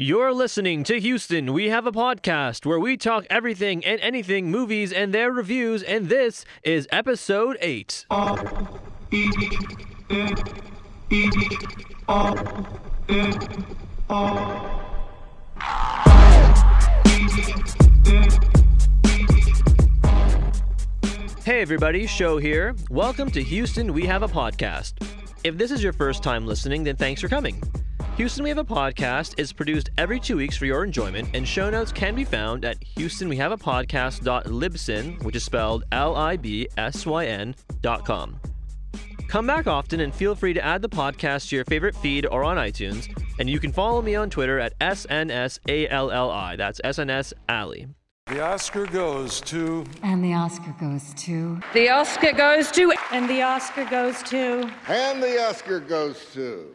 You're listening to Houston. We have a podcast where we talk everything and anything movies and their reviews, and this is episode 8. Hey everybody, show here. Welcome to Houston. We have a podcast. If this is your first time listening, then thanks for coming. Houston We Have a Podcast is produced every two weeks for your enjoyment, and show notes can be found at houstonwehaveapodcast.libsyn, which is spelled L I B S Y N dot com. Come back often and feel free to add the podcast to your favorite feed or on iTunes, and you can follow me on Twitter at SNSALLI. That's SNS Alley. The Oscar goes to And the Oscar goes to. The Oscar goes to. And the Oscar goes to. And the Oscar goes to.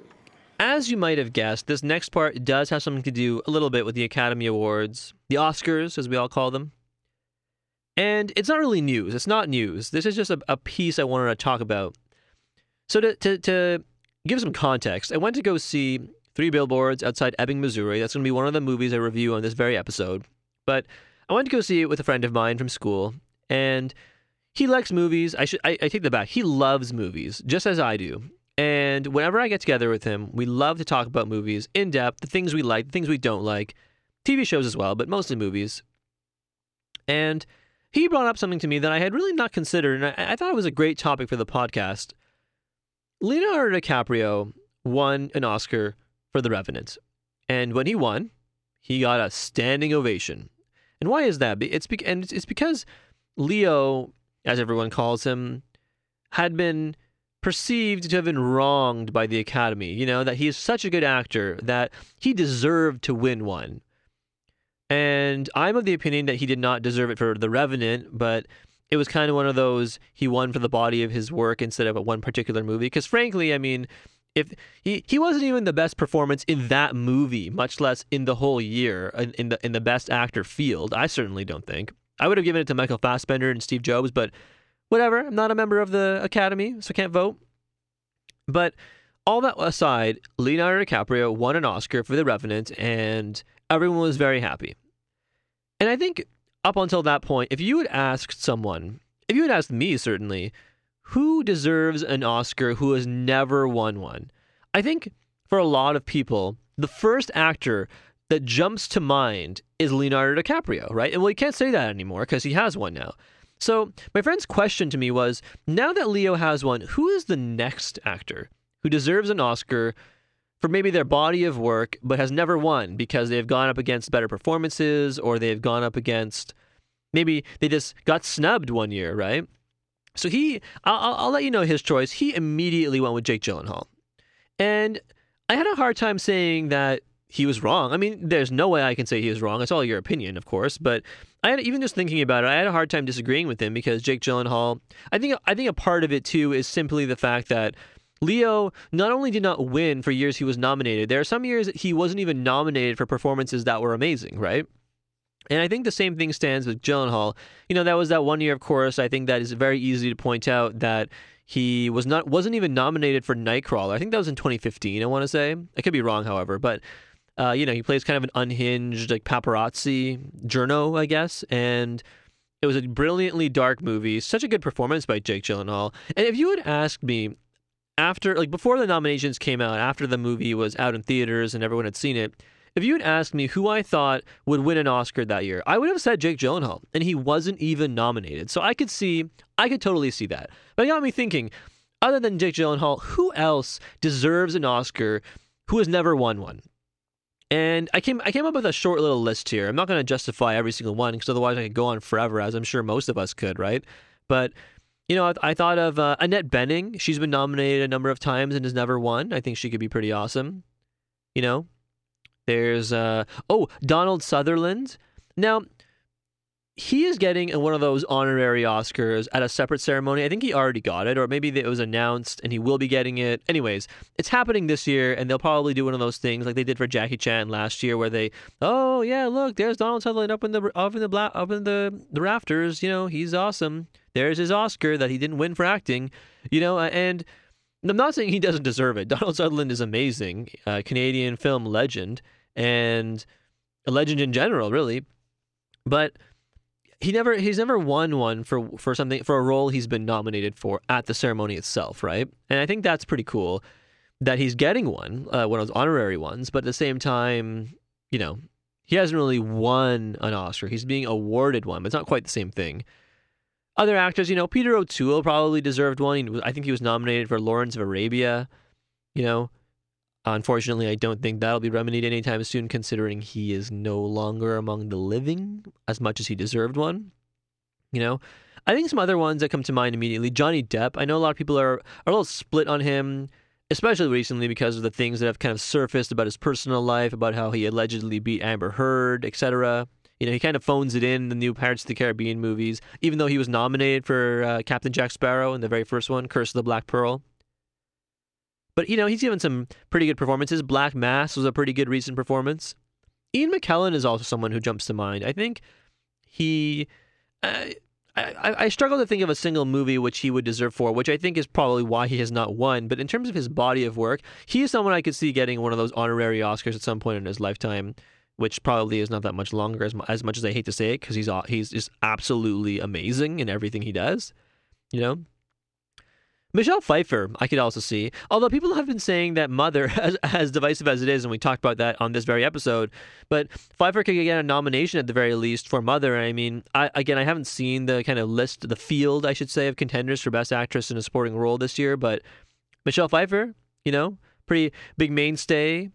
As you might have guessed, this next part does have something to do a little bit with the Academy Awards, the Oscars, as we all call them. And it's not really news. It's not news. This is just a, a piece I wanted to talk about. So, to, to, to give some context, I went to go see Three Billboards outside Ebbing, Missouri. That's going to be one of the movies I review on this very episode. But I went to go see it with a friend of mine from school, and he likes movies. I should I, I take that back. He loves movies, just as I do. And whenever I get together with him, we love to talk about movies in depth, the things we like, the things we don't like, TV shows as well, but mostly movies. And he brought up something to me that I had really not considered, and I, I thought it was a great topic for the podcast. Leonardo DiCaprio won an Oscar for The Revenant. And when he won, he got a standing ovation. And why is that? It's be- and it's because Leo, as everyone calls him, had been perceived to have been wronged by the Academy. You know, that he is such a good actor that he deserved to win one. And I'm of the opinion that he did not deserve it for The Revenant, but it was kind of one of those he won for the body of his work instead of a one particular movie. Because frankly, I mean, if he, he wasn't even the best performance in that movie, much less in the whole year in, in the in the best actor field. I certainly don't think. I would have given it to Michael Fassbender and Steve Jobs, but whatever. I'm not a member of the Academy, so I can't vote. But all that aside, Leonardo DiCaprio won an Oscar for The Revenant, and everyone was very happy. And I think up until that point, if you had asked someone, if you had asked me certainly, who deserves an Oscar who has never won one? I think for a lot of people, the first actor that jumps to mind is Leonardo DiCaprio, right? And well, you can't say that anymore because he has one now. So my friend's question to me was now that Leo has one, who is the next actor who deserves an Oscar for maybe their body of work but has never won because they've gone up against better performances or they've gone up against maybe they just got snubbed one year, right? So he, I'll, I'll let you know his choice. He immediately went with Jake Gyllenhaal. And I had a hard time saying that he was wrong. I mean, there's no way I can say he was wrong. It's all your opinion, of course. But I had even just thinking about it, I had a hard time disagreeing with him because Jake Gyllenhaal. I think I think a part of it too is simply the fact that Leo not only did not win for years he was nominated. There are some years he wasn't even nominated for performances that were amazing, right? And I think the same thing stands with Gyllenhaal. You know, that was that one year, of course. I think that is very easy to point out that he was not wasn't even nominated for Nightcrawler. I think that was in 2015. I want to say I could be wrong, however, but uh, you know, he plays kind of an unhinged, like paparazzi journo, I guess. And it was a brilliantly dark movie. Such a good performance by Jake Gyllenhaal. And if you had asked me after, like, before the nominations came out, after the movie was out in theaters and everyone had seen it, if you had asked me who I thought would win an Oscar that year, I would have said Jake Gyllenhaal, and he wasn't even nominated. So I could see, I could totally see that. But it got me thinking, other than Jake Gyllenhaal, who else deserves an Oscar who has never won one? And I came I came up with a short little list here. I'm not going to justify every single one because otherwise I could go on forever, as I'm sure most of us could, right? But you know, I, I thought of uh, Annette Bening. She's been nominated a number of times and has never won. I think she could be pretty awesome. You know, there's uh, oh Donald Sutherland. Now he is getting one of those honorary Oscars at a separate ceremony. I think he already got it, or maybe it was announced and he will be getting it. Anyways, it's happening this year, and they'll probably do one of those things like they did for Jackie Chan last year, where they, oh yeah, look, there's Donald Sutherland up in the up in the bla- up in the the rafters. You know, he's awesome. There's his Oscar that he didn't win for acting. You know, and I'm not saying he doesn't deserve it. Donald Sutherland is amazing, uh, Canadian film legend and a legend in general, really. But he never he's never won one for for something for a role he's been nominated for at the ceremony itself, right? And I think that's pretty cool that he's getting one, uh, one of those honorary ones. But at the same time, you know, he hasn't really won an Oscar. He's being awarded one, but it's not quite the same thing. Other actors, you know, Peter O'Toole probably deserved one. He I think he was nominated for Lawrence of Arabia. You know, unfortunately, I don't think that'll be remedied anytime soon, considering he is no longer among the living as much as he deserved one. You know, I think some other ones that come to mind immediately. Johnny Depp. I know a lot of people are, are a little split on him, especially recently because of the things that have kind of surfaced about his personal life, about how he allegedly beat Amber Heard, etc. You know, he kind of phones it in the new Pirates of the Caribbean movies, even though he was nominated for uh, Captain Jack Sparrow in the very first one, Curse of the Black Pearl. But, you know, he's given some pretty good performances. Black Mass was a pretty good recent performance. Ian McKellen is also someone who jumps to mind. I think he. Uh, I, I, struggle to think of a single movie which he would deserve for, which I think is probably why he has not won. But in terms of his body of work, he is someone I could see getting one of those honorary Oscars at some point in his lifetime, which probably is not that much longer, as, as much as I hate to say it, because he's he's just absolutely amazing in everything he does. You know, Michelle Pfeiffer, I could also see. Although people have been saying that Mother, as, as divisive as it is, and we talked about that on this very episode, but Pfeiffer could get a nomination at the very least for Mother. I mean, I, again, I haven't seen the kind of list, the field, I should say, of contenders for Best Actress in a Supporting Role this year, but Michelle Pfeiffer, you know, pretty big mainstay,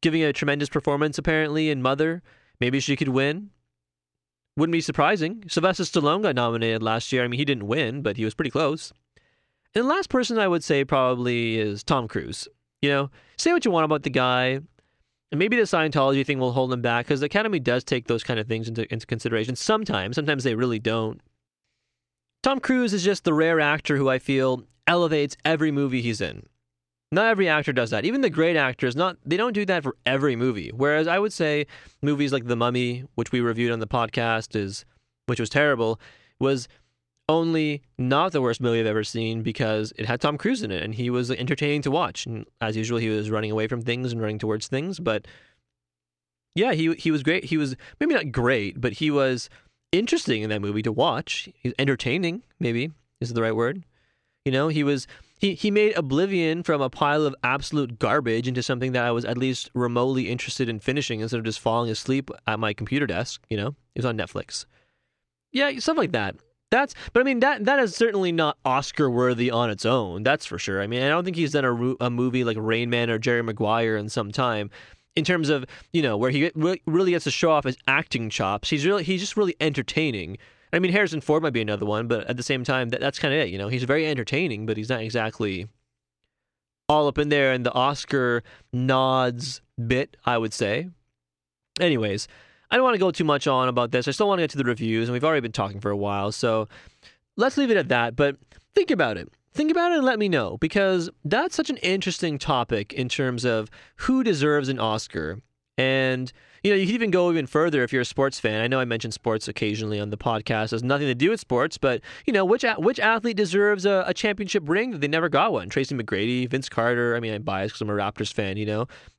giving a tremendous performance apparently in Mother. Maybe she could win. Wouldn't be surprising. Sylvester Stallone got nominated last year. I mean, he didn't win, but he was pretty close. And the last person I would say probably is Tom Cruise. You know, say what you want about the guy. And maybe the Scientology thing will hold him back because the Academy does take those kind of things into, into consideration. Sometimes, sometimes they really don't. Tom Cruise is just the rare actor who I feel elevates every movie he's in. Not every actor does that. Even the great actors, not they don't do that for every movie. Whereas I would say movies like The Mummy, which we reviewed on the podcast, is which was terrible, was only not the worst movie I've ever seen because it had Tom Cruise in it and he was entertaining to watch. And as usual, he was running away from things and running towards things. But yeah, he he was great. He was maybe not great, but he was interesting in that movie to watch. He's entertaining, maybe is the right word. You know, he was he he made Oblivion from a pile of absolute garbage into something that I was at least remotely interested in finishing instead of just falling asleep at my computer desk. You know, it was on Netflix. Yeah, stuff like that. That's, but I mean that that is certainly not Oscar worthy on its own. That's for sure. I mean, I don't think he's done a, a movie like Rain Man or Jerry Maguire in some time. In terms of you know where he really gets to show off his acting chops, he's really he's just really entertaining. I mean, Harrison Ford might be another one, but at the same time, that, that's kind of it. You know, he's very entertaining, but he's not exactly all up in there in the Oscar nods bit. I would say. Anyways, I don't want to go too much on about this. I still want to get to the reviews, and we've already been talking for a while, so let's leave it at that. But think about it. Think about it and let me know because that's such an interesting topic in terms of who deserves an Oscar. And you know, you can even go even further if you're a sports fan. I know I mentioned sports occasionally on the podcast. It has nothing to do with sports, but you know, which which athlete deserves a, a championship ring that they never got one? Tracy McGrady, Vince Carter. I mean, I'm biased because I'm a Raptors fan. You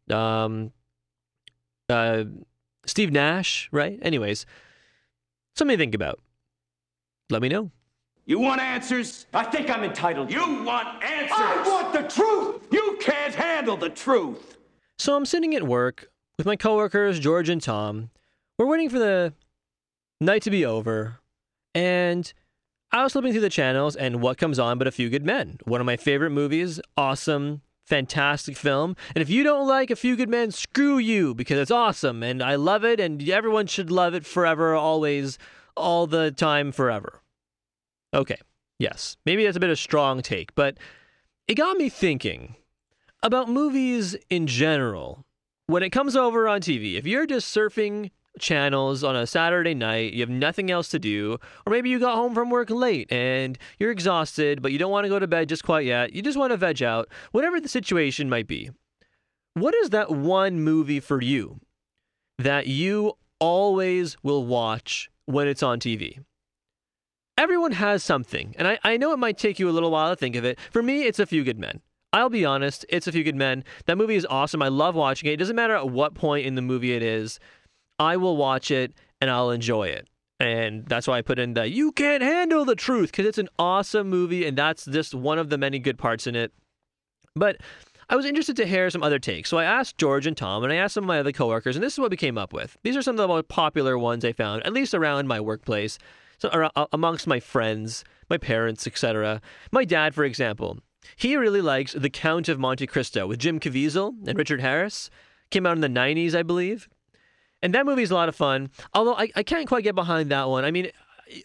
know, um, uh, Steve Nash, right? Anyways, something to think about. Let me know. You want answers? I think I'm entitled. You want answers? I want the truth! You can't handle the truth! So I'm sitting at work with my coworkers, George and Tom. We're waiting for the night to be over, and I was flipping through the channels, and what comes on but A Few Good Men? One of my favorite movies, awesome, fantastic film. And if you don't like A Few Good Men, screw you because it's awesome and I love it and everyone should love it forever, always, all the time, forever. Okay, yes, maybe that's a bit of a strong take, but it got me thinking about movies in general. When it comes over on TV, if you're just surfing channels on a Saturday night, you have nothing else to do, or maybe you got home from work late and you're exhausted, but you don't want to go to bed just quite yet. You just want to veg out, whatever the situation might be. What is that one movie for you that you always will watch when it's on TV? Everyone has something, and I, I know it might take you a little while to think of it. For me, it's A Few Good Men. I'll be honest, it's A Few Good Men. That movie is awesome. I love watching it. It doesn't matter at what point in the movie it is, I will watch it and I'll enjoy it. And that's why I put in the You Can't Handle the Truth because it's an awesome movie and that's just one of the many good parts in it. But I was interested to hear some other takes. So I asked George and Tom and I asked some of my other coworkers, and this is what we came up with. These are some of the most popular ones I found, at least around my workplace, so amongst my friends, my parents, etc. My dad, for example, he really likes The Count of Monte Cristo with Jim Caviezel and Richard Harris. Came out in the 90s, I believe. And that movie's a lot of fun. Although I, I can't quite get behind that one. I mean,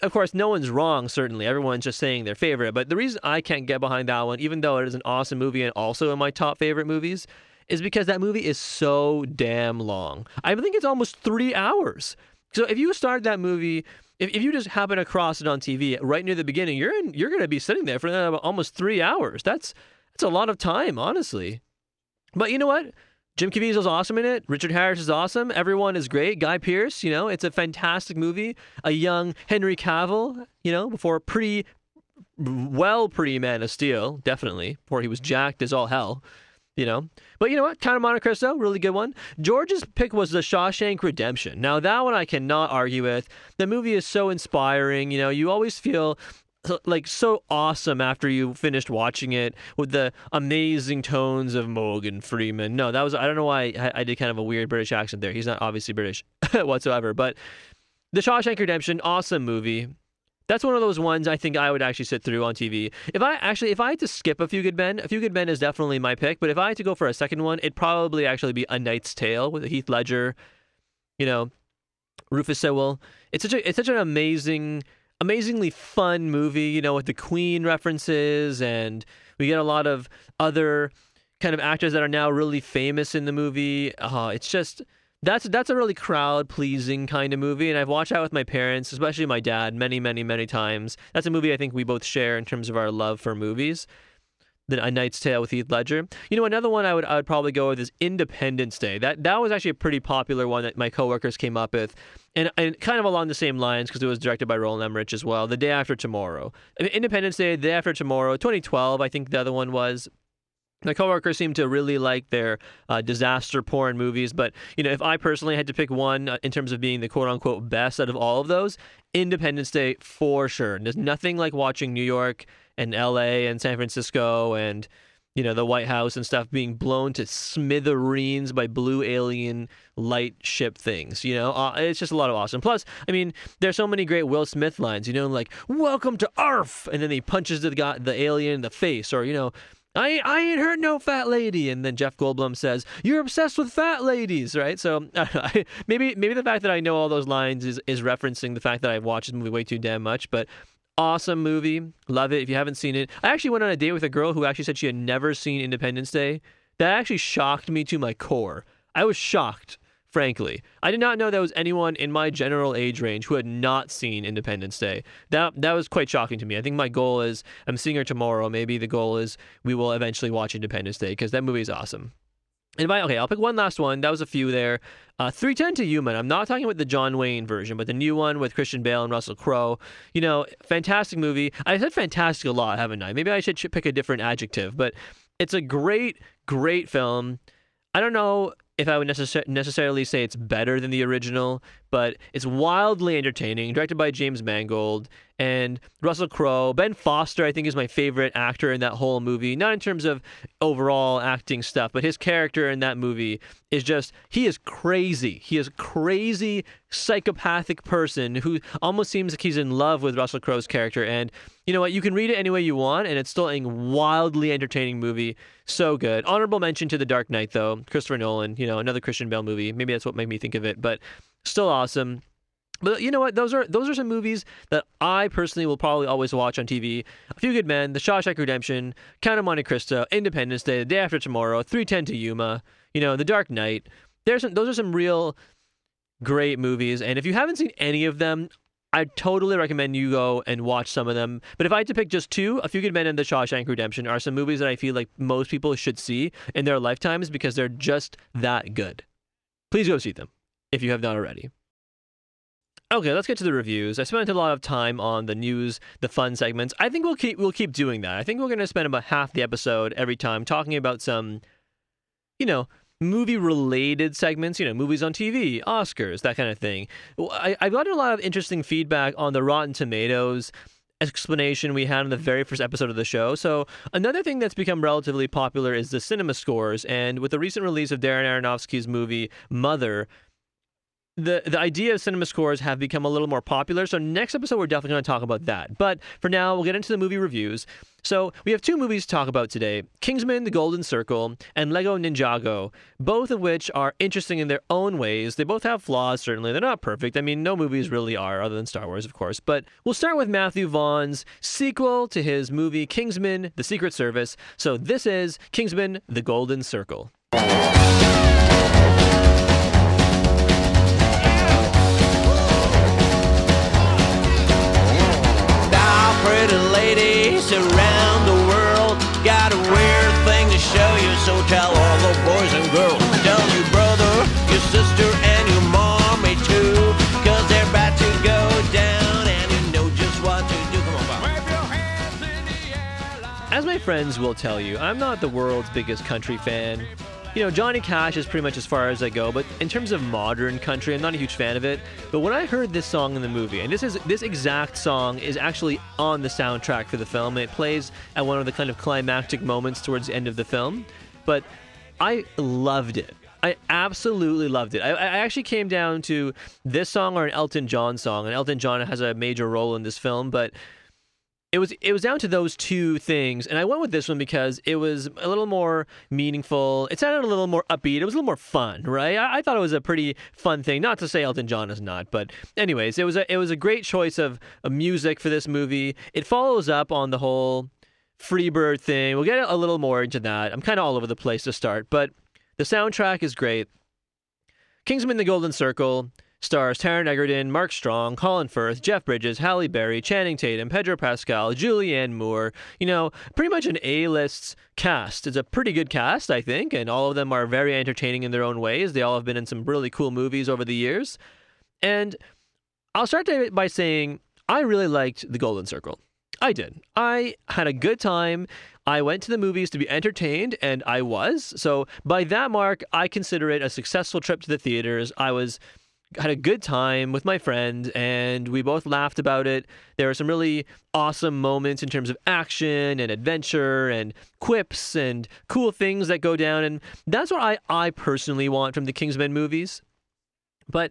of course, no one's wrong, certainly. Everyone's just saying their favorite. But the reason I can't get behind that one, even though it is an awesome movie and also in my top favorite movies, is because that movie is so damn long. I think it's almost three hours. So if you start that movie, if, if you just happen across it on TV right near the beginning, you're in, you're going to be sitting there for uh, almost three hours. That's that's a lot of time, honestly. But you know what? Jim Caviezel's awesome in it. Richard Harris is awesome. Everyone is great. Guy Pearce, you know, it's a fantastic movie. A young Henry Cavill, you know, before pre, well pre Man of Steel, definitely. Before he was jacked as all hell, you know. But you know what? Count of Monte Cristo, really good one. George's pick was The Shawshank Redemption. Now that one I cannot argue with. The movie is so inspiring. You know, you always feel like so awesome after you finished watching it with the amazing tones of Morgan Freeman. No, that was I don't know why I, I did kind of a weird British accent there. He's not obviously British whatsoever, but The Shawshank Redemption, awesome movie. That's one of those ones I think I would actually sit through on TV. If I actually, if I had to skip A Few Good Men, A Few Good Men is definitely my pick. But if I had to go for a second one, it'd probably actually be A Knight's Tale with Heath Ledger, you know, Rufus Sewell. It's such a, it's such an amazing amazingly fun movie, you know, with the Queen references, and we get a lot of other kind of actors that are now really famous in the movie. Uh, it's just that's that's a really crowd pleasing kind of movie, and I've watched that with my parents, especially my dad, many, many, many times. That's a movie I think we both share in terms of our love for movies. A Knight's Tale with Heath Ledger. You know, another one I would I would probably go with is Independence Day. That that was actually a pretty popular one that my coworkers came up with and, and kind of along the same lines because it was directed by Roland Emmerich as well. The Day After Tomorrow, Independence Day, The Day After Tomorrow, 2012, I think the other one was. My coworkers seem to really like their uh, disaster porn movies, but you know, if I personally had to pick one uh, in terms of being the quote unquote best out of all of those, Independence Day for sure. And there's nothing like watching New York and L.A. and San Francisco and you know, the White House and stuff being blown to smithereens by blue alien light ship things. You know, uh, it's just a lot of awesome. Plus, I mean, there's so many great Will Smith lines. You know, like "Welcome to Arf," and then he punches the guy, the alien in the face, or you know. I, I ain't hurt no fat lady, and then Jeff Goldblum says you're obsessed with fat ladies, right? So I, maybe maybe the fact that I know all those lines is, is referencing the fact that I've watched the movie way too damn much. But awesome movie. Love it. If you haven't seen it, I actually went on a date with a girl who actually said she had never seen Independence Day. That actually shocked me to my core. I was shocked, frankly. I did not know there was anyone in my general age range who had not seen Independence Day. That that was quite shocking to me. I think my goal is I'm seeing her tomorrow. Maybe the goal is we will eventually watch Independence Day because that movie is awesome. And I, okay, I'll pick one last one. That was a few there. Uh, 310 to Yuma. I'm not talking about the John Wayne version, but the new one with Christian Bale and Russell Crowe. You know, fantastic movie. I said fantastic a lot, haven't I? Maybe I should pick a different adjective, but it's a great, great film. I don't know if I would necess- necessarily say it's better than the original, but it's wildly entertaining. Directed by James Mangold and Russell Crowe. Ben Foster, I think, is my favorite actor in that whole movie. Not in terms of overall acting stuff, but his character in that movie is just, he is crazy. He is a crazy, psychopathic person who almost seems like he's in love with Russell Crowe's character. And you know what? You can read it any way you want, and it's still a wildly entertaining movie. So good. Honorable mention to The Dark Knight, though. Christopher Nolan, you know, another Christian Bale movie. Maybe that's what made me think of it, but still awesome. But you know what? Those are those are some movies that I personally will probably always watch on TV. A Few Good Men, The Shawshank Redemption, Count of Monte Cristo, Independence Day, The Day After Tomorrow, 310 to Yuma, you know, The Dark Knight. There's some, those are some real great movies, and if you haven't seen any of them, I totally recommend you go and watch some of them. But if I had to pick just two, A Few Good Men and The Shawshank Redemption are some movies that I feel like most people should see in their lifetimes because they're just that good. Please go see them if you have not already. Okay, let's get to the reviews. I spent a lot of time on the news, the fun segments. I think we'll keep we'll keep doing that. I think we're going to spend about half the episode every time talking about some, you know, movie related segments. You know, movies on TV, Oscars, that kind of thing. I, I've gotten a lot of interesting feedback on the Rotten Tomatoes explanation we had in the very first episode of the show. So another thing that's become relatively popular is the cinema scores, and with the recent release of Darren Aronofsky's movie Mother the the idea of cinema scores have become a little more popular. So next episode we're definitely going to talk about that. But for now, we'll get into the movie reviews. So we have two movies to talk about today: Kingsman: The Golden Circle and Lego Ninjago, both of which are interesting in their own ways. They both have flaws. Certainly, they're not perfect. I mean, no movies really are, other than Star Wars, of course. But we'll start with Matthew Vaughn's sequel to his movie Kingsman: The Secret Service. So this is Kingsman: The Golden Circle. Pretty ladies around the world got a weird thing to show you, so tell all the boys and girls. Tell your brother, your sister, and your mommy too, cause they're about to go down, and you know just what to do. Come on, Bob. Wave your hands in the air like- As my friends will tell you, I'm not the world's biggest country fan. You know, Johnny Cash is pretty much as far as I go, but in terms of modern country, I'm not a huge fan of it. But when I heard this song in the movie, and this is this exact song is actually on the soundtrack for the film, it plays at one of the kind of climactic moments towards the end of the film. But I loved it. I absolutely loved it. I, I actually came down to this song or an Elton John song, and Elton John has a major role in this film, but it was it was down to those two things, and I went with this one because it was a little more meaningful. It sounded a little more upbeat. It was a little more fun, right? I, I thought it was a pretty fun thing. Not to say Elton John is not, but anyways, it was a it was a great choice of, of music for this movie. It follows up on the whole Freebird thing. We'll get a little more into that. I'm kind of all over the place to start, but the soundtrack is great. Kingsman: The Golden Circle stars Taron Egerton, Mark Strong, Colin Firth, Jeff Bridges, Halle Berry, Channing Tatum, Pedro Pascal, Julianne Moore. You know, pretty much an A-list cast. It's a pretty good cast, I think, and all of them are very entertaining in their own ways. They all have been in some really cool movies over the years. And I'll start by saying I really liked The Golden Circle. I did. I had a good time. I went to the movies to be entertained, and I was. So by that mark, I consider it a successful trip to the theaters. I was had a good time with my friend and we both laughed about it. There were some really awesome moments in terms of action and adventure and quips and cool things that go down and that's what I I personally want from the Kingsman movies. But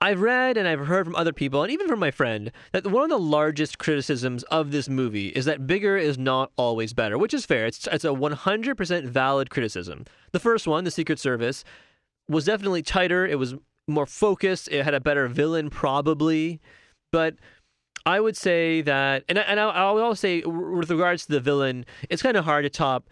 I've read and I've heard from other people, and even from my friend, that one of the largest criticisms of this movie is that bigger is not always better, which is fair. It's, it's a 100% valid criticism. The first one, The Secret Service, was definitely tighter. It was more focused. It had a better villain, probably. But I would say that, and, I, and I, will also say, with regards to the villain, it's kind of hard to top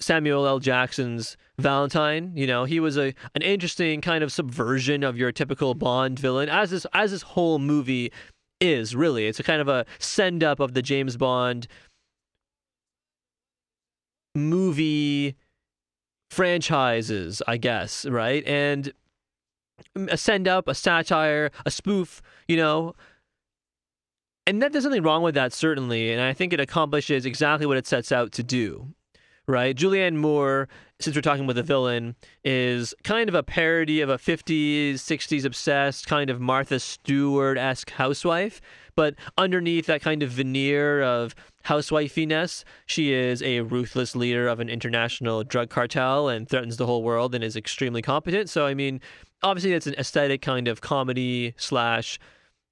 Samuel L. Jackson's Valentine. You know, he was a an interesting kind of subversion of your typical Bond villain, as this as this whole movie is really. It's a kind of a send up of the James Bond movie franchises, I guess, right? And a send up, a satire, a spoof, you know. And that there's nothing wrong with that, certainly. And I think it accomplishes exactly what it sets out to do right? Julianne Moore, since we're talking about the villain, is kind of a parody of a 50s, 60s obsessed kind of Martha Stewart esque housewife. But underneath that kind of veneer of housewifiness, she is a ruthless leader of an international drug cartel and threatens the whole world and is extremely competent. So, I mean, obviously, it's an aesthetic kind of comedy slash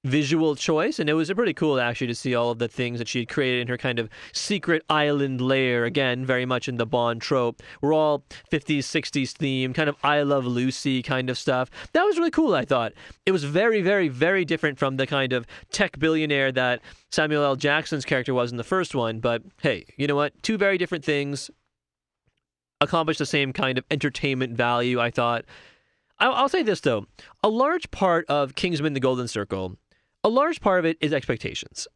visual choice and it was pretty cool actually to see all of the things that she had created in her kind of secret island lair again very much in the bond trope. We're all 50s 60s theme kind of i love lucy kind of stuff. That was really cool i thought. It was very very very different from the kind of tech billionaire that samuel l. Jackson's character was in the first one but hey you know what? Two very different things. Accomplish the same kind of entertainment value i thought I'll, say this though a large part of kingsman the golden circle a large part of it is expectations.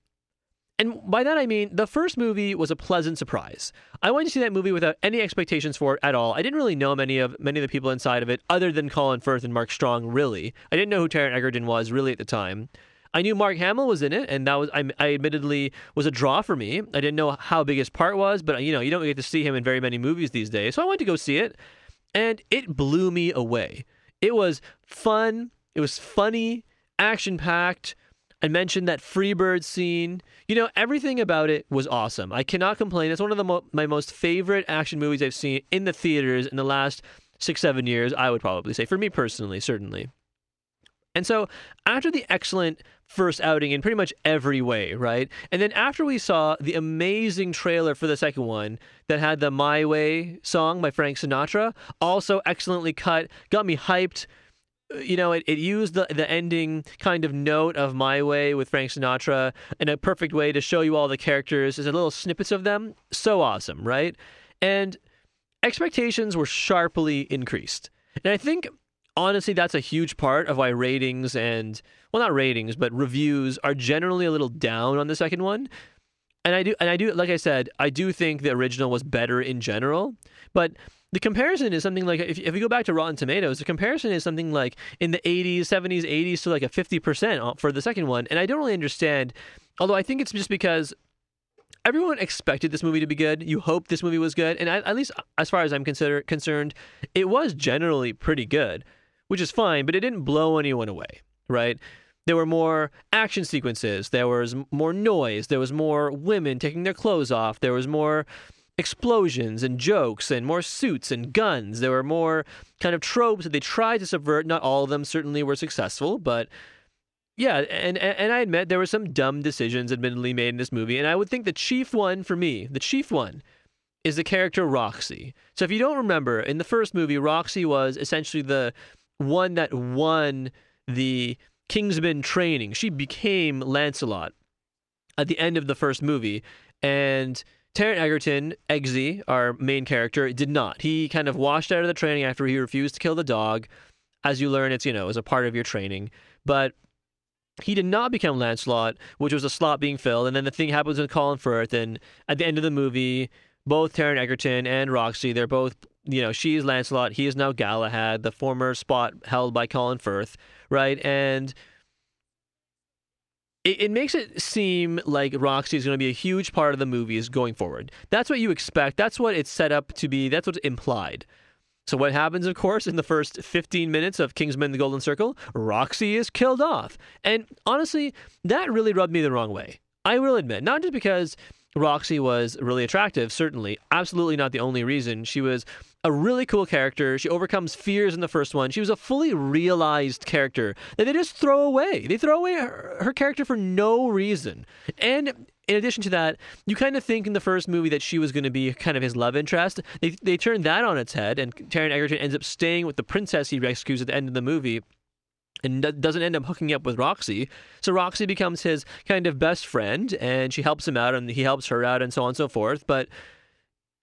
And by that I mean the first movie was a pleasant surprise. I went to see that movie without any expectations for it at all. I didn't really know many of many of the people inside of it, other than Colin Firth and Mark Strong. Really, I didn't know who Taron Egerton was really at the time. I knew Mark Hamill was in it, and that was I, I admittedly was a draw for me. I didn't know how big his part was, but you know you don't get to see him in very many movies these days, so I went to go see it, and it blew me away. It was fun. It was funny, action packed. I mentioned that Freebird scene. You know, everything about it was awesome. I cannot complain. It's one of the mo- my most favorite action movies I've seen in the theaters in the last six, seven years, I would probably say. For me personally, certainly. And so, after the excellent first outing in pretty much every way, right? And then after we saw the amazing trailer for the second one that had the My Way song by Frank Sinatra, also excellently cut, got me hyped uh, you know, it, it used the, the ending kind of note of My Way with Frank Sinatra in a perfect way to show you all the characters. There's a little snippets of them. So awesome, right? And expectations were sharply increased. And I think, honestly, that's a huge part of why ratings and, well, not ratings, but reviews are generally a little down on the second one. And I do, and I do, like I said, I do think the original was better in general. But the comparison is something like if, if you go back to Rotten Tomatoes, the comparison is something like in the 80s, 70s, 80s to like a 50% for the second one. And I don't really understand, although I think it's just because everyone expected this movie to be good. You hoped this movie was good. And I, at least as far as I'm consider, concerned, it was generally pretty good, which is fine, but it didn't blow anyone away, right? There were more action sequences. There was more noise. There was more women taking their clothes off. There was more explosions and jokes and more suits and guns. There were more kind of tropes that they tried to subvert. Not all of them certainly were successful, but yeah, and and I admit there were some dumb decisions admittedly made in this movie, and I would think the chief one for me, the chief one, is the character Roxy. So if you don't remember, in the first movie, Roxy was essentially the one that won the Kingsman training. She became Lancelot at the end of the first movie, and Taron Egerton, Eggsy, our main character, did not. He kind of washed out of the training after he refused to kill the dog. As you learn, it's, you know, as a part of your training. But he did not become Lancelot, which was a slot being filled. And then the thing happens with Colin Firth. And at the end of the movie, both Taron Egerton and Roxy, they're both, you know, she is Lancelot. He is now Galahad, the former spot held by Colin Firth, right? And it, it makes it seem like Roxy is going to be a huge part of the movies going forward. That's what you expect. That's what it's set up to be. That's what's implied. So what happens, of course, in the first 15 minutes of Kingsman: The Golden Circle? Roxy is killed off, and honestly, that really rubbed me the wrong way. I will admit, not just because Roxy was really attractive, certainly, absolutely not the only reason. She was a really cool character. She overcomes fears in the first one. She was a fully realized character that they just throw away. They throw away her, her character for no reason. And in addition to that, you kind of think in the first movie that she was going to be kind of his love interest. They they turn that on its head, and Taron Egerton ends up staying with the princess he rescues at the end of the movie. And doesn't end up hooking up with Roxy. So Roxy becomes his kind of best friend, and she helps him out, and he helps her out, and so on and so forth. But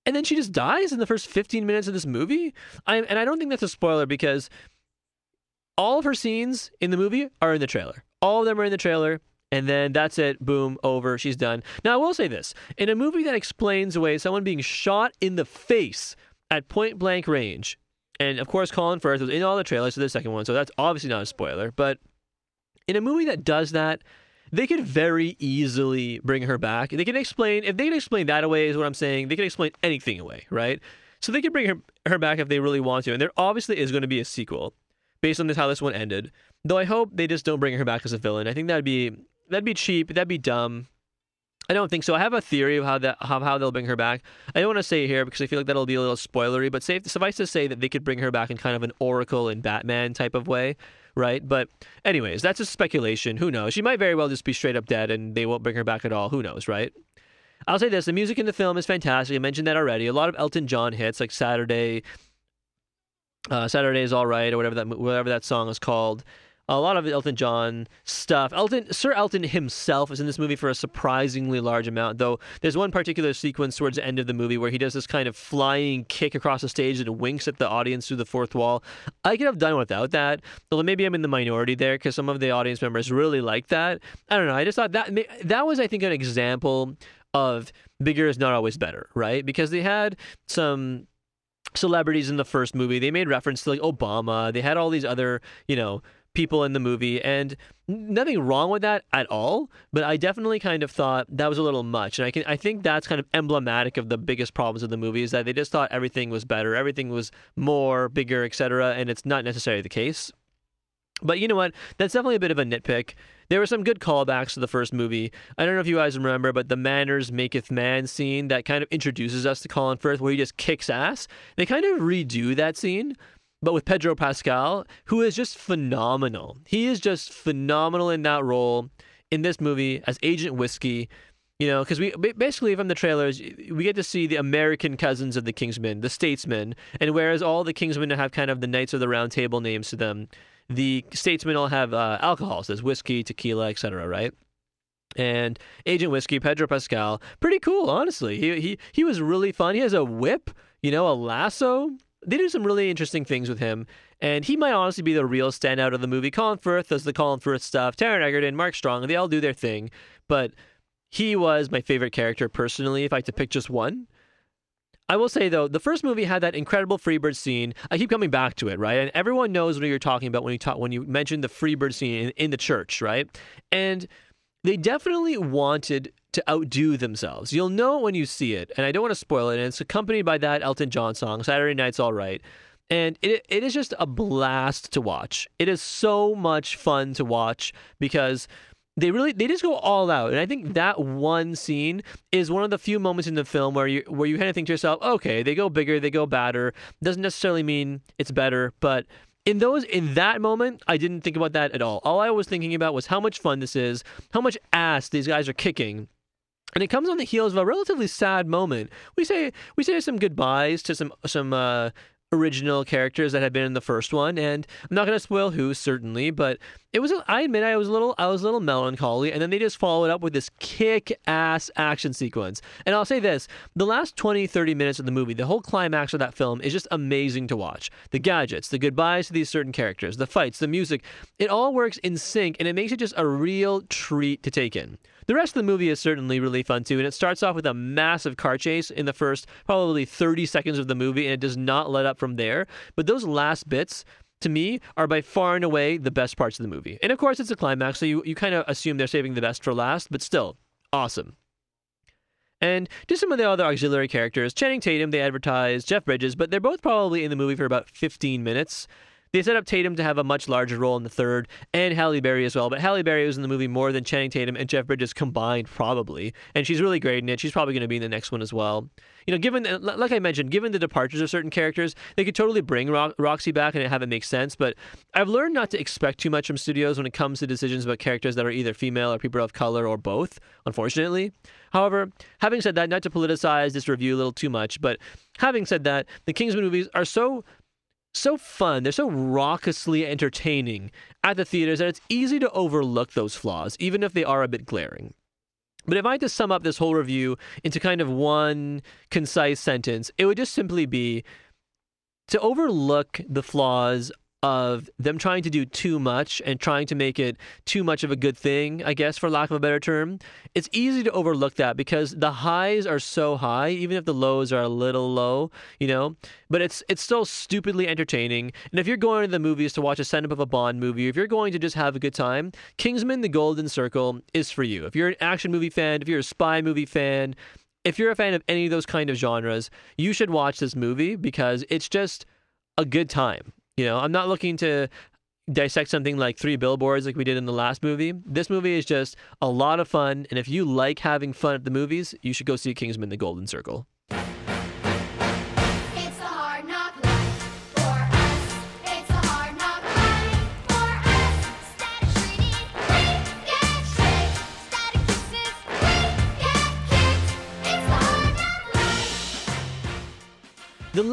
and then she just dies in the first 15 minutes of this movie. I, and I don't think that's a spoiler because all of her scenes in the movie are in the trailer. All of them are in the trailer. And then that's it. Boom, over. She's done. Now, I will say this in a movie that explains away someone being shot in the face at point blank range, and of course, Colin Firth was in all the trailers for the second one, so that's obviously not a spoiler. But in a movie that does that, they could very easily bring her back. They can explain if they can explain that away is what I'm saying. They can explain anything away, right? So they could bring her her back if they really want to. And there obviously is going to be a sequel based on this how this one ended. Though I hope they just don't bring her back as a villain. I think that'd be that'd be cheap. That'd be dumb. I don't think so. I have a theory of how that how, how they'll bring her back. I don't want to say it here because I feel like that'll be a little spoilery. But suffice to say that they could bring her back in kind of an Oracle and Batman type of way, right? But anyways, that's a speculation. Who knows? She might very well just be straight up dead and they won't bring her back at all. Who knows, right? I'll say this: the music in the film is fantastic. I mentioned that already. A lot of Elton John hits like Saturday, uh, Saturday is all right, or whatever that whatever that song is called. A lot of Elton John stuff. Elton, Sir Elton himself is in this movie for a surprisingly large amount, though. There's one particular sequence towards the end of the movie where he does this kind of flying kick across the stage and winks at the audience through the fourth wall. I could have done without that, although maybe I'm in the minority there because some of the audience members really like that. I don't know. I just thought that that was, I think, an example of bigger is not always better, right? Because they had some celebrities in the first movie. They made reference to like Obama. They had all these other, you know, people in the movie and nothing wrong with that at all but i definitely kind of thought that was a little much and i can i think that's kind of emblematic of the biggest problems of the movie is that they just thought everything was better everything was more bigger etc and it's not necessarily the case but you know what that's definitely a bit of a nitpick there were some good callbacks to the first movie. I don't know if you guys remember, but the manners maketh man scene that kind of introduces us to Colin Firth, where he just kicks ass. They kind of redo that scene, but with Pedro Pascal, who is just phenomenal. He is just phenomenal in that role in this movie as Agent Whiskey. You know, because we basically from the trailers we get to see the American cousins of the Kingsmen, the statesmen, and whereas all the Kingsmen have kind of the Knights of the Round Table names to them, the statesmen all have uh, alcohols, there's whiskey, tequila, etc. Right? And Agent Whiskey, Pedro Pascal, pretty cool, honestly. He he he was really fun. He has a whip, you know, a lasso. They do some really interesting things with him, and he might honestly be the real standout of the movie. Colin Firth does the Colin Firth stuff. Taron Egerton, Mark Strong, they all do their thing, but he was my favorite character personally. If I had to pick just one, I will say though, the first movie had that incredible Freebird scene. I keep coming back to it, right? And everyone knows what you're talking about when you talk when you mention the Freebird scene in, in the church, right? And they definitely wanted to outdo themselves. You'll know when you see it, and I don't want to spoil it. And it's accompanied by that Elton John song, "Saturday Night's All Right." And it, it is just a blast to watch. It is so much fun to watch because they really they just go all out and i think that one scene is one of the few moments in the film where you where you kind of think to yourself okay they go bigger they go badder doesn't necessarily mean it's better but in those in that moment i didn't think about that at all all i was thinking about was how much fun this is how much ass these guys are kicking and it comes on the heels of a relatively sad moment. We say we say some goodbyes to some some uh, original characters that had been in the first one, and I'm not going to spoil who certainly, but it was. I admit I was a little I was a little melancholy, and then they just followed up with this kick-ass action sequence. And I'll say this: the last 20, 30 minutes of the movie, the whole climax of that film is just amazing to watch. The gadgets, the goodbyes to these certain characters, the fights, the music, it all works in sync, and it makes it just a real treat to take in. The rest of the movie is certainly really fun too, and it starts off with a massive car chase in the first probably 30 seconds of the movie, and it does not let up from there. But those last bits, to me, are by far and away the best parts of the movie. And of course, it's a climax, so you, you kind of assume they're saving the best for last, but still, awesome. And just some of the other auxiliary characters. Channing Tatum, they advertise, Jeff Bridges, but they're both probably in the movie for about 15 minutes. They set up Tatum to have a much larger role in the third, and Halle Berry as well. But Halle Berry was in the movie more than Channing Tatum and Jeff Bridges combined, probably. And she's really great in it. She's probably going to be in the next one as well. You know, given like I mentioned, given the departures of certain characters, they could totally bring Ro- Roxy back and have it make sense. But I've learned not to expect too much from studios when it comes to decisions about characters that are either female or people of color or both. Unfortunately, however, having said that, not to politicize this review a little too much, but having said that, the Kingsman movies are so so fun, they're so raucously entertaining at the theaters that it's easy to overlook those flaws, even if they are a bit glaring. But if I had to sum up this whole review into kind of one concise sentence, it would just simply be to overlook the flaws of them trying to do too much and trying to make it too much of a good thing, I guess, for lack of a better term, it's easy to overlook that because the highs are so high, even if the lows are a little low, you know. But it's it's still stupidly entertaining. And if you're going to the movies to watch a send up of a Bond movie, if you're going to just have a good time, Kingsman: The Golden Circle is for you. If you're an action movie fan, if you're a spy movie fan, if you're a fan of any of those kind of genres, you should watch this movie because it's just a good time. You know, I'm not looking to dissect something like three billboards like we did in the last movie. This movie is just a lot of fun, and if you like having fun at the movies, you should go see Kingsman: The Golden Circle.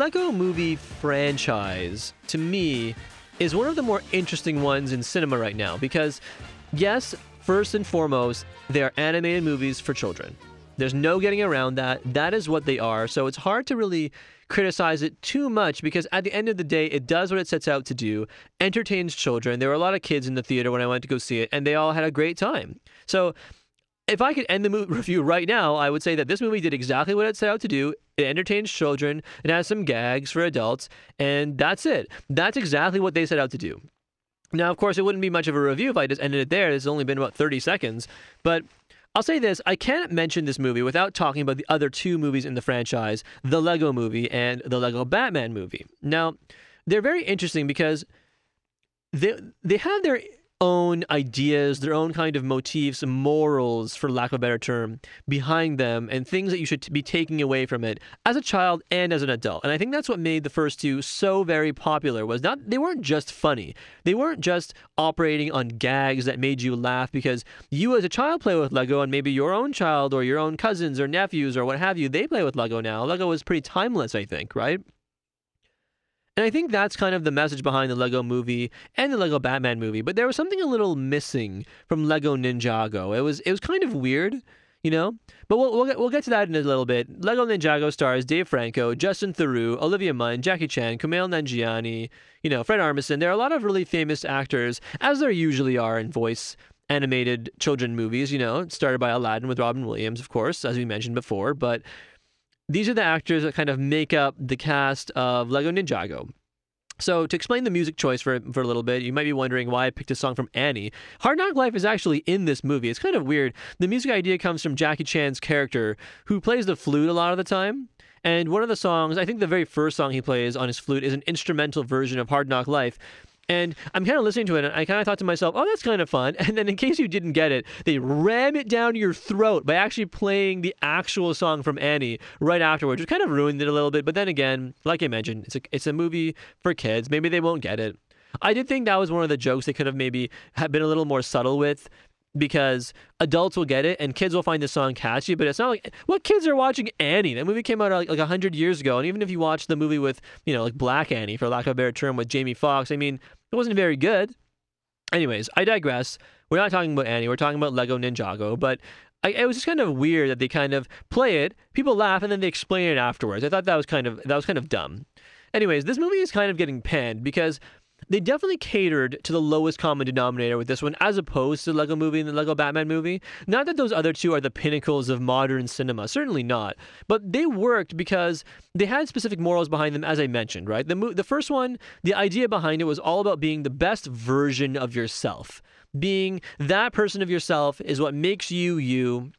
Lego movie franchise, to me, is one of the more interesting ones in cinema right now because, yes, first and foremost, they are animated movies for children. There's no getting around that. That is what they are. So it's hard to really criticize it too much because at the end of the day, it does what it sets out to do, entertains children. There were a lot of kids in the theater when I went to go see it, and they all had a great time. So if I could end the movie review right now, I would say that this movie did exactly what it set out to do. It entertains children, it has some gags for adults, and that's it. That's exactly what they set out to do. Now, of course, it wouldn't be much of a review if I just ended it there. It's only been about 30 seconds. But I'll say this I can't mention this movie without talking about the other two movies in the franchise the Lego movie and the Lego Batman movie. Now, they're very interesting because they, they have their own ideas, their own kind of motifs, morals, for lack of a better term, behind them, and things that you should be taking away from it as a child and as an adult. And I think that's what made the first two so very popular. Was not they weren't just funny, they weren't just operating on gags that made you laugh because you as a child play with Lego, and maybe your own child or your own cousins or nephews or what have you, they play with Lego now. Lego is pretty timeless, I think, right? And I think that's kind of the message behind the Lego movie and the Lego Batman movie. But there was something a little missing from Lego Ninjago. It was it was kind of weird, you know. But we'll we'll get, we'll get to that in a little bit. Lego Ninjago stars Dave Franco, Justin Theroux, Olivia Munn, Jackie Chan, Kumail Nanjiani, you know, Fred Armisen. There are a lot of really famous actors, as there usually are in voice animated children movies. You know, started by Aladdin with Robin Williams, of course, as we mentioned before, but these are the actors that kind of make up the cast of Lego Ninjago. So, to explain the music choice for, for a little bit, you might be wondering why I picked a song from Annie. Hard Knock Life is actually in this movie. It's kind of weird. The music idea comes from Jackie Chan's character, who plays the flute a lot of the time. And one of the songs, I think the very first song he plays on his flute, is an instrumental version of Hard Knock Life. And I'm kind of listening to it, and I kind of thought to myself, oh, that's kind of fun. And then, in case you didn't get it, they ram it down your throat by actually playing the actual song from Annie right afterwards, which kind of ruined it a little bit. But then again, like I mentioned, it's a, it's a movie for kids. Maybe they won't get it. I did think that was one of the jokes they could have maybe have been a little more subtle with because adults will get it and kids will find the song catchy, but it's not like what kids are watching Annie. That movie came out uh, like a hundred years ago, and even if you watch the movie with you know like Black Annie, for lack of a better term, with Jamie Foxx, I mean it wasn't very good. Anyways, I digress. We're not talking about Annie. We're talking about Lego Ninjago, but I, it was just kind of weird that they kind of play it, people laugh, and then they explain it afterwards. I thought that was kind of that was kind of dumb. Anyways, this movie is kind of getting panned because they definitely catered to the lowest common denominator with this one, as opposed to the Lego movie and the Lego Batman movie. Not that those other two are the pinnacles of modern cinema, certainly not. But they worked because they had specific morals behind them, as I mentioned, right? The, mo- the first one, the idea behind it was all about being the best version of yourself. Being that person of yourself is what makes you you.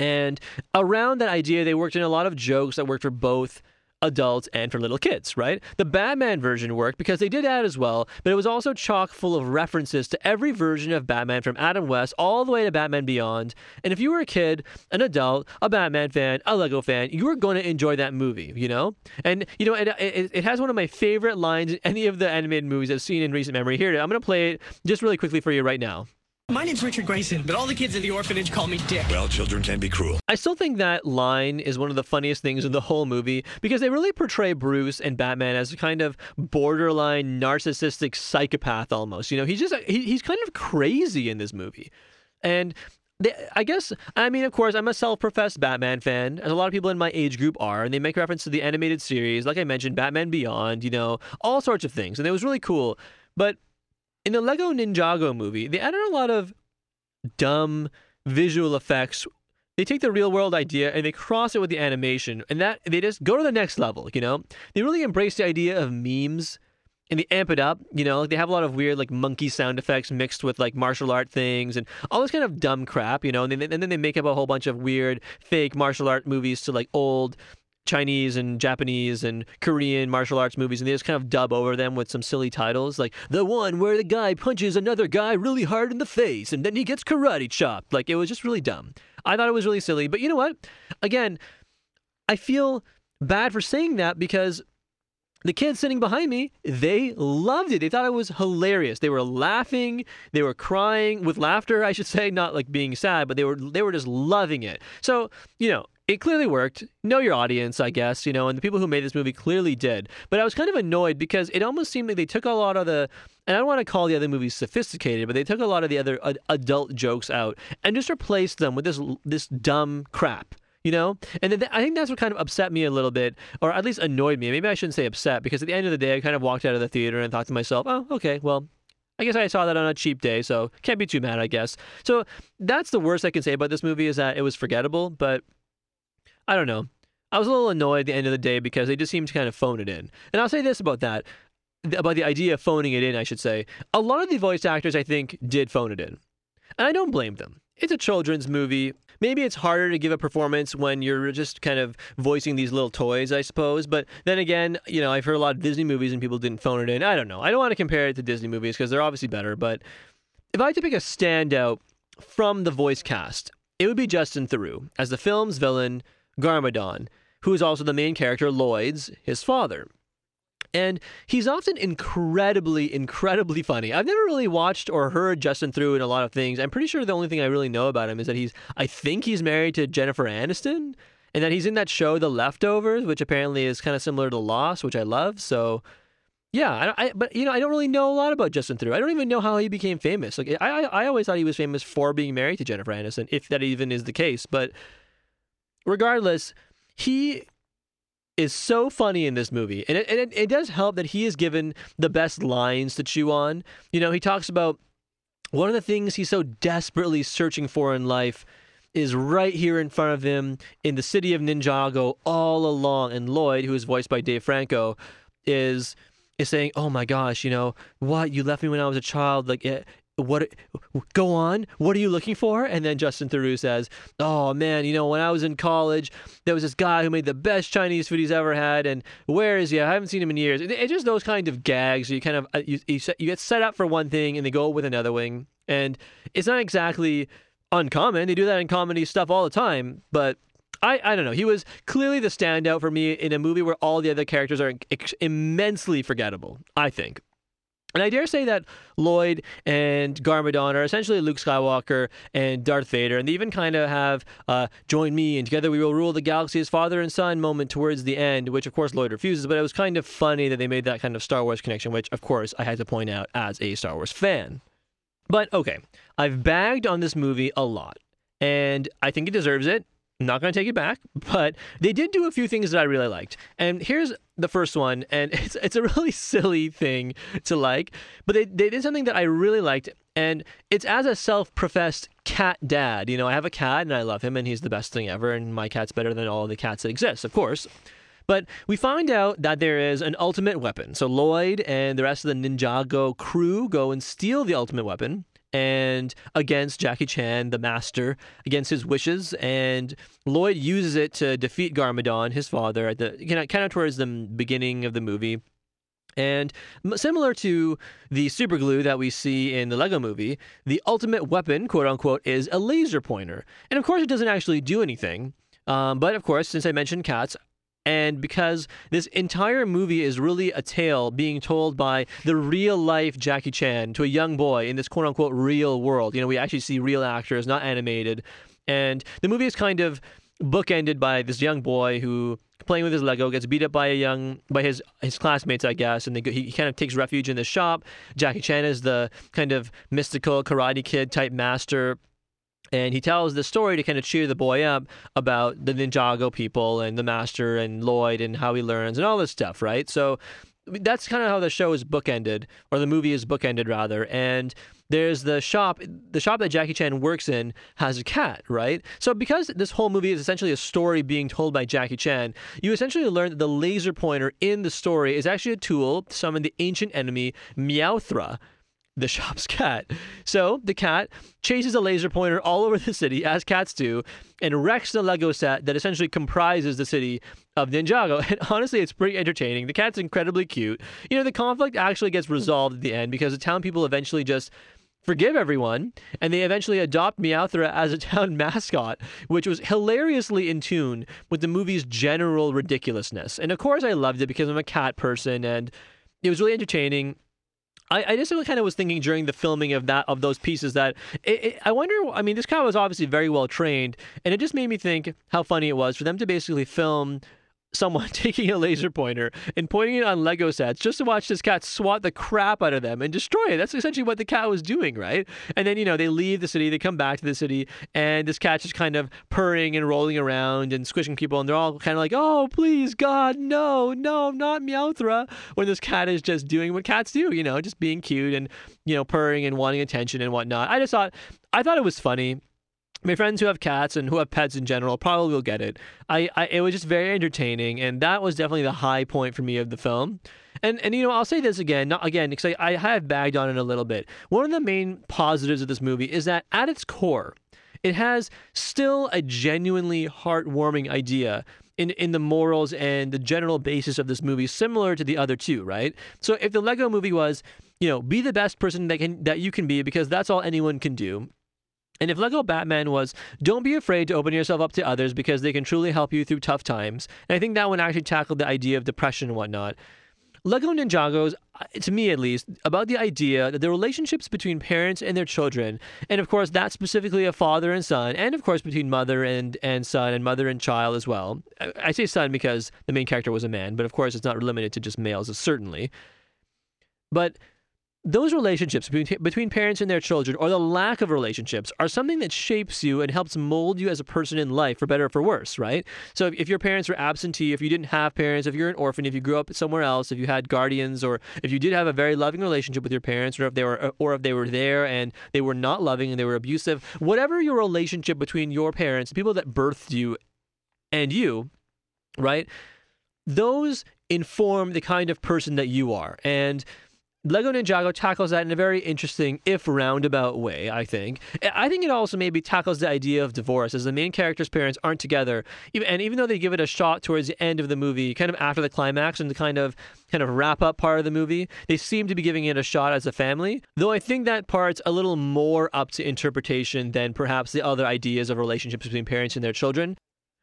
And around that idea, they worked in a lot of jokes that worked for both adults and for little kids, right? The Batman version worked because they did that as well, but it was also chock full of references to every version of Batman from Adam West all the way to Batman Beyond. And if you were a kid, an adult, a Batman fan, a Lego fan, you were going to enjoy that movie, you know? And, you know, it, it, it has one of my favorite lines in any of the animated movies I've seen in recent memory. Here, I'm going to play it just really quickly for you right now. My name's Richard Grayson, but all the kids at the orphanage call me Dick. Well, children can be cruel. I still think that line is one of the funniest things in the whole movie because they really portray Bruce and Batman as a kind of borderline narcissistic psychopath almost. You know, he's just he, he's kind of crazy in this movie. And I guess, I mean, of course, I'm a self professed Batman fan, as a lot of people in my age group are, and they make reference to the animated series, like I mentioned, Batman Beyond, you know, all sorts of things. And it was really cool. But in the Lego Ninjago movie, they added a lot of dumb visual effects. They take the real world idea and they cross it with the animation, and that they just go to the next level. You know, they really embrace the idea of memes and they amp it up. You know, like they have a lot of weird like monkey sound effects mixed with like martial art things and all this kind of dumb crap. You know, and, they, and then they make up a whole bunch of weird fake martial art movies to like old Chinese and Japanese and Korean martial arts movies, and they just kind of dub over them with some silly titles, like the one where the guy punches another guy really hard in the face and then he gets karate chopped. Like it was just really dumb. I thought it was really silly, but you know what? Again, I feel bad for saying that because the kids sitting behind me, they loved it. They thought it was hilarious. They were laughing, they were crying with laughter, I should say, not like being sad, but they were they were just loving it. So, you know, it clearly worked. Know your audience, I guess, you know, and the people who made this movie clearly did. But I was kind of annoyed because it almost seemed like they took a lot of the, and I don't want to call the other movies sophisticated, but they took a lot of the other ad- adult jokes out and just replaced them with this this dumb crap. You know, and th- I think that's what kind of upset me a little bit, or at least annoyed me. Maybe I shouldn't say upset because at the end of the day, I kind of walked out of the theater and thought to myself, "Oh, okay, well, I guess I saw that on a cheap day, so can't be too mad, I guess. So that's the worst I can say about this movie is that it was forgettable, but I don't know. I was a little annoyed at the end of the day because they just seemed to kind of phone it in. And I'll say this about that, about the idea of phoning it in, I should say. A lot of the voice actors, I think, did phone it in. And I don't blame them. It's a children's movie. Maybe it's harder to give a performance when you're just kind of voicing these little toys, I suppose. But then again, you know, I've heard a lot of Disney movies and people didn't phone it in. I don't know. I don't want to compare it to Disney movies because they're obviously better. But if I had to pick a standout from the voice cast, it would be Justin Theroux as the film's villain, Garmadon, who is also the main character, Lloyd's, his father. And he's often incredibly, incredibly funny. I've never really watched or heard Justin Theroux in a lot of things. I'm pretty sure the only thing I really know about him is that he's, I think he's married to Jennifer Aniston, and that he's in that show, The Leftovers, which apparently is kind of similar to Lost, which I love. So, yeah, I, I, but you know, I don't really know a lot about Justin Theroux. I don't even know how he became famous. Like, I, I, I always thought he was famous for being married to Jennifer Aniston, if that even is the case. But regardless, he is so funny in this movie. And it, it, it does help that he is given the best lines to chew on. You know, he talks about one of the things he's so desperately searching for in life is right here in front of him in the city of Ninjago all along. And Lloyd, who is voiced by Dave Franco, is is saying, "Oh my gosh, you know what? You left me when I was a child. Like, it, what go on what are you looking for? And then justin theroux says oh man you know when i was in college there was this guy who made the best chinese food he's ever had and where is he? I haven't seen him in years. It's it just those kind of gags you kind of uh, you, you, you get set up for one thing and they go with another wing. And it's not exactly uncommon. They do that in comedy stuff all the time but I, I don't know. He was clearly the standout for me in a movie where all the other characters are ex- immensely forgettable, I think. And I dare say that Lloyd and Garmadon are essentially Luke Skywalker and Darth Vader, and they even kind of have uh, "Join me and together we will rule the galaxy as father and son" moment towards the end, which of course Lloyd refuses. But it was kind of funny that they made that kind of Star Wars connection, which of course I had to point out as a Star Wars fan. But okay, I've bagged on this movie a lot, and I think it deserves it. Not going to take it back, but they did do a few things that I really liked. And here's the first one, and it's it's a really silly thing to like, but they, they did something that I really liked, and it's as a self-professed cat dad. You know, I have a cat and I love him, and he's the best thing ever, and my cat's better than all the cats that exist, of course. But we find out that there is an ultimate weapon. So Lloyd and the rest of the Ninjago crew go and steal the ultimate weapon and against Jackie Chan, the master, against his wishes. And Lloyd uses it to defeat Garmadon, his father, at the kind of towards the beginning of the movie. And similar to the super glue that we see in the Lego movie, the ultimate weapon, quote unquote, is a laser pointer. And of course, it doesn't actually do anything. Um, but of course, since I mentioned cats, and because this entire movie is really a tale being told by the real life Jackie Chan to a young boy in this quote unquote real world. You know, we actually see real actors, not animated. And the movie is kind of bookended by this young boy who playing with his Lego gets beat up by a young by his his classmates, I guess, and he kind of takes refuge in the shop. Jackie Chan is the kind of mystical karate kid type master and he tells the story to kind of cheer the boy up about the Ninjago people and the master and Lloyd and how he learns and all this stuff, right? So that's kind of how the show is bookended, or the movie is bookended rather. And there's the shop, the shop that Jackie Chan works in has a cat, right? So because this whole movie is essentially a story being told by Jackie Chan, you essentially learn that the laser pointer in the story is actually a tool to summon the ancient enemy Meowthra the shop's cat. So the cat chases a laser pointer all over the city, as cats do, and wrecks the Lego set that essentially comprises the city of Ninjago. And honestly, it's pretty entertaining. The cat's incredibly cute. You know, the conflict actually gets resolved at the end because the town people eventually just forgive everyone, and they eventually adopt Meowthra as a town mascot, which was hilariously in tune with the movie's general ridiculousness. And of course, I loved it because I'm a cat person, and it was really entertaining. I, I just kind of was thinking during the filming of that of those pieces that it, it, I wonder. I mean, this guy was obviously very well trained, and it just made me think how funny it was for them to basically film someone taking a laser pointer and pointing it on Lego sets just to watch this cat swat the crap out of them and destroy it. That's essentially what the cat was doing, right? And then, you know, they leave the city, they come back to the city, and this cat's just kind of purring and rolling around and squishing people, and they're all kind of like, oh, please, God, no, no, not Meowthra. When this cat is just doing what cats do, you know, just being cute and, you know, purring and wanting attention and whatnot. I just thought, I thought it was funny my friends who have cats and who have pets in general probably will get it. I, I it was just very entertaining, and that was definitely the high point for me of the film. And and you know I'll say this again, not again because I, I have bagged on it a little bit. One of the main positives of this movie is that at its core, it has still a genuinely heartwarming idea in in the morals and the general basis of this movie, similar to the other two, right? So if the Lego movie was, you know, be the best person that can that you can be because that's all anyone can do. And if Lego Batman was, don't be afraid to open yourself up to others because they can truly help you through tough times. And I think that one actually tackled the idea of depression and whatnot. Lego Ninjago's, uh, to me at least, about the idea that the relationships between parents and their children, and of course that's specifically a father and son, and of course between mother and, and son and mother and child as well. I, I say son because the main character was a man, but of course it's not limited to just males, certainly. But those relationships between, between parents and their children, or the lack of relationships, are something that shapes you and helps mold you as a person in life, for better or for worse, right? So if, if your parents were absentee, if you didn't have parents, if you're an orphan, if you grew up somewhere else, if you had guardians, or if you did have a very loving relationship with your parents, or if they were, or if they were there and they were not loving and they were abusive, whatever your relationship between your parents, people that birthed you, and you, right? Those inform the kind of person that you are, and Lego Ninjago tackles that in a very interesting, if roundabout way, I think. I think it also maybe tackles the idea of divorce, as the main character's parents aren't together. And even though they give it a shot towards the end of the movie, kind of after the climax and the kind of kind of wrap up part of the movie, they seem to be giving it a shot as a family. Though I think that part's a little more up to interpretation than perhaps the other ideas of relationships between parents and their children.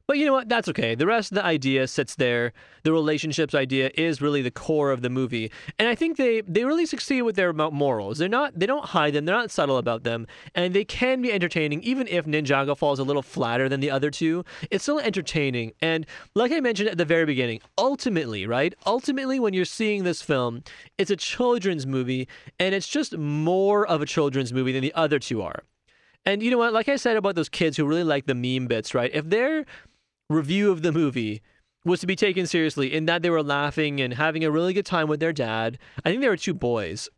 But you know what? That's okay. The rest of the idea sits there. The relationships idea is really the core of the movie, and I think they they really succeed with their morals. They're not they don't hide them. They're not subtle about them, and they can be entertaining. Even if Ninjago falls a little flatter than the other two, it's still entertaining. And like I mentioned at the very beginning, ultimately, right? Ultimately, when you're seeing this film, it's a children's movie, and it's just more of a children's movie than the other two are. And you know what? Like I said about those kids who really like the meme bits, right? If they're review of the movie was to be taken seriously in that they were laughing and having a really good time with their dad. I think they were two boys.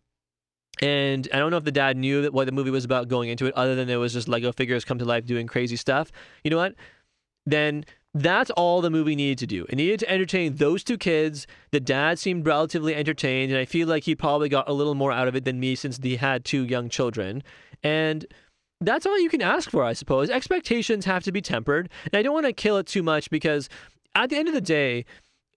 And I don't know if the dad knew that what the movie was about going into it, other than it was just Lego figures come to life doing crazy stuff. You know what? Then that's all the movie needed to do. It needed to entertain those two kids. The dad seemed relatively entertained, and I feel like he probably got a little more out of it than me since he had two young children. And that's all you can ask for, I suppose. Expectations have to be tempered. And I don't want to kill it too much because at the end of the day,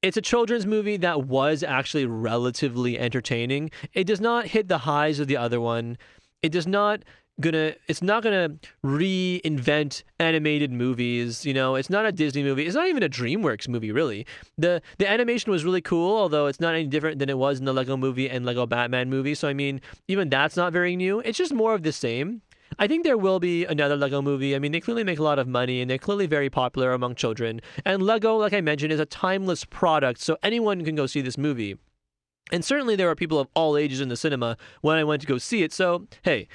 it's a children's movie that was actually relatively entertaining. It does not hit the highs of the other one. It does not gonna it's not gonna reinvent animated movies you know it's not a disney movie it's not even a dreamworks movie really the the animation was really cool although it's not any different than it was in the lego movie and lego batman movie so i mean even that's not very new it's just more of the same I think there will be another Lego movie. I mean, they clearly make a lot of money and they're clearly very popular among children. And Lego, like I mentioned, is a timeless product, so anyone can go see this movie. And certainly there are people of all ages in the cinema when I went to go see it. So, hey,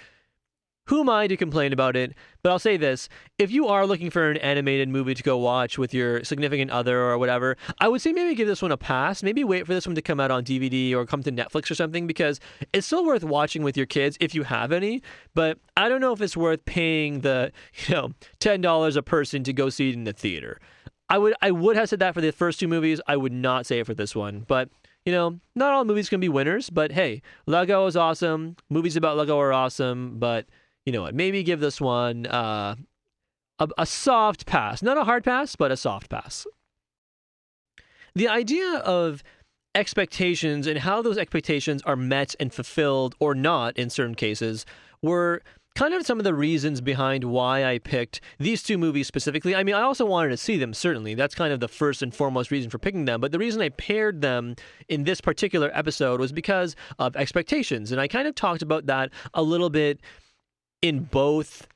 who am I to complain about it? But I'll say this if you are looking for an animated movie to go watch with your significant other or whatever, I would say maybe give this one a pass. Maybe wait for this one to come out on DVD or come to Netflix or something because it's still worth watching with your kids if you have any. But I don't know if it's worth paying the, you know, $10 a person to go see it in the theater. I would I would have said that for the first two movies. I would not say it for this one. But you know, not all movies can be winners, but hey, Lego is awesome. Movies about Lego are awesome, but you know what? Maybe give this one uh, a, a soft pass. Not a hard pass, but a soft pass. The idea of expectations and how those expectations are met and fulfilled or not in certain cases were kind of some of the reasons behind why I picked these two movies specifically. I mean, I also wanted to see them, certainly. That's kind of the first and foremost reason for picking them. But the reason I paired them in this particular episode was because of expectations. And I kind of talked about that a little bit in both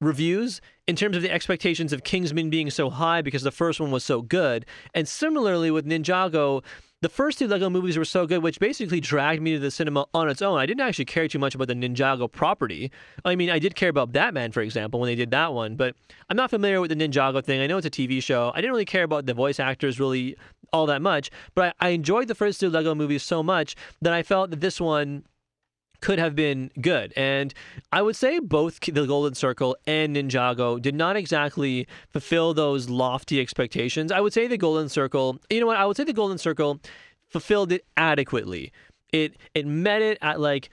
reviews in terms of the expectations of Kingsman being so high because the first one was so good. And similarly with Ninjago, the first two Lego movies were so good, which basically dragged me to the cinema on its own. I didn't actually care too much about the Ninjago property. I mean, I did care about Batman, for example, when they did that one, but I'm not familiar with the Ninjago thing. I know it's a TV show. I didn't really care about the voice actors really all that much, but I, I enjoyed the first two Lego movies so much that I felt that this one could have been good. And I would say both The Golden Circle and Ninjago did not exactly fulfill those lofty expectations. I would say The Golden Circle, you know what? I would say The Golden Circle fulfilled it adequately. It it met it at like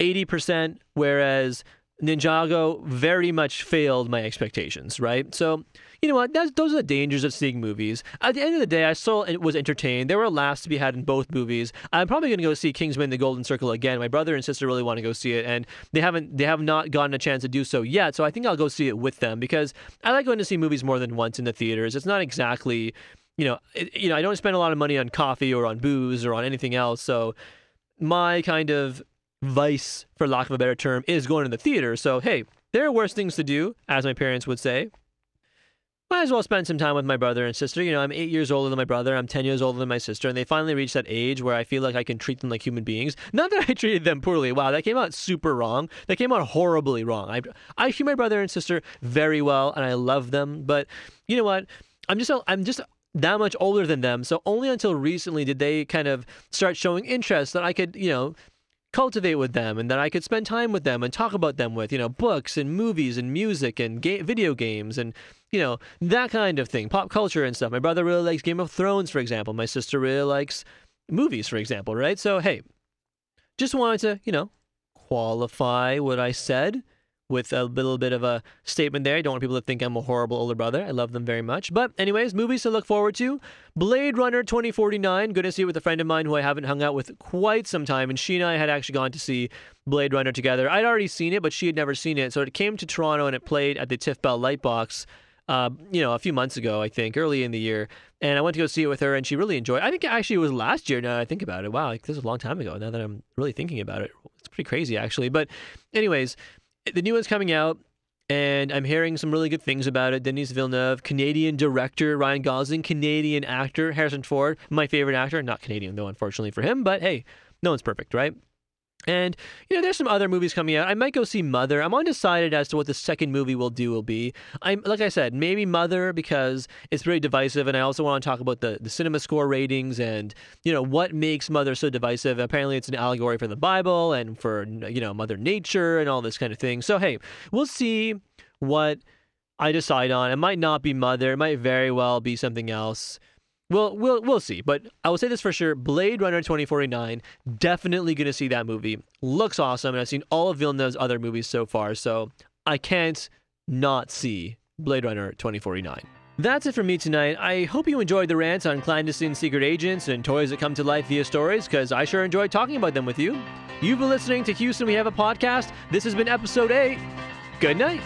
80%, whereas Ninjago very much failed my expectations, right? So, you know what? That's, those are the dangers of seeing movies. At the end of the day, I still was entertained. There were laughs to be had in both movies. I'm probably going to go see Kingsman: The Golden Circle again. My brother and sister really want to go see it, and they haven't. They have not gotten a chance to do so yet. So I think I'll go see it with them because I like going to see movies more than once in the theaters. It's not exactly, you know, it, you know, I don't spend a lot of money on coffee or on booze or on anything else. So my kind of vice, for lack of a better term, is going to the theater. So, hey, there are worse things to do, as my parents would say. Might as well spend some time with my brother and sister. You know, I'm eight years older than my brother. I'm 10 years older than my sister. And they finally reached that age where I feel like I can treat them like human beings. Not that I treated them poorly. Wow, that came out super wrong. That came out horribly wrong. I, I treat my brother and sister very well and I love them. But you know what? I'm just, I'm just that much older than them. So only until recently did they kind of start showing interest that I could, you know, cultivate with them and that I could spend time with them and talk about them with, you know, books and movies and music and ga- video games and, you know, that kind of thing, pop culture and stuff. My brother really likes Game of Thrones, for example. My sister really likes movies, for example, right? So, hey, just wanted to, you know, qualify what I said with a little bit of a statement there. I don't want people to think I'm a horrible older brother. I love them very much. But, anyways, movies to look forward to Blade Runner 2049. Going to see it with a friend of mine who I haven't hung out with quite some time. And she and I had actually gone to see Blade Runner together. I'd already seen it, but she had never seen it. So it came to Toronto and it played at the TIFF Bell Lightbox. Uh, you know, a few months ago, I think, early in the year, and I went to go see it with her, and she really enjoyed. it. I think actually it was last year. Now I think about it, wow, like, this is a long time ago. Now that I'm really thinking about it, it's pretty crazy actually. But, anyways, the new one's coming out, and I'm hearing some really good things about it. Denis Villeneuve, Canadian director, Ryan Gosling, Canadian actor, Harrison Ford, my favorite actor. Not Canadian, though, unfortunately for him, but hey, no one's perfect, right? And, you know, there's some other movies coming out. I might go see Mother. I'm undecided as to what the second movie will do will be. I'm like I said, maybe Mother because it's very divisive and I also want to talk about the, the cinema score ratings and, you know, what makes Mother so divisive. Apparently it's an allegory for the Bible and for, you know, Mother Nature and all this kind of thing. So hey, we'll see what I decide on. It might not be Mother. It might very well be something else. Well, we'll we'll see, but I will say this for sure: Blade Runner 2049, definitely going to see that movie. Looks awesome, and I've seen all of Villeneuve's other movies so far, so I can't not see Blade Runner 2049. That's it for me tonight. I hope you enjoyed the rants on clandestine secret agents and toys that come to life via stories, because I sure enjoyed talking about them with you. You've been listening to Houston We Have a Podcast. This has been episode 8. Good night.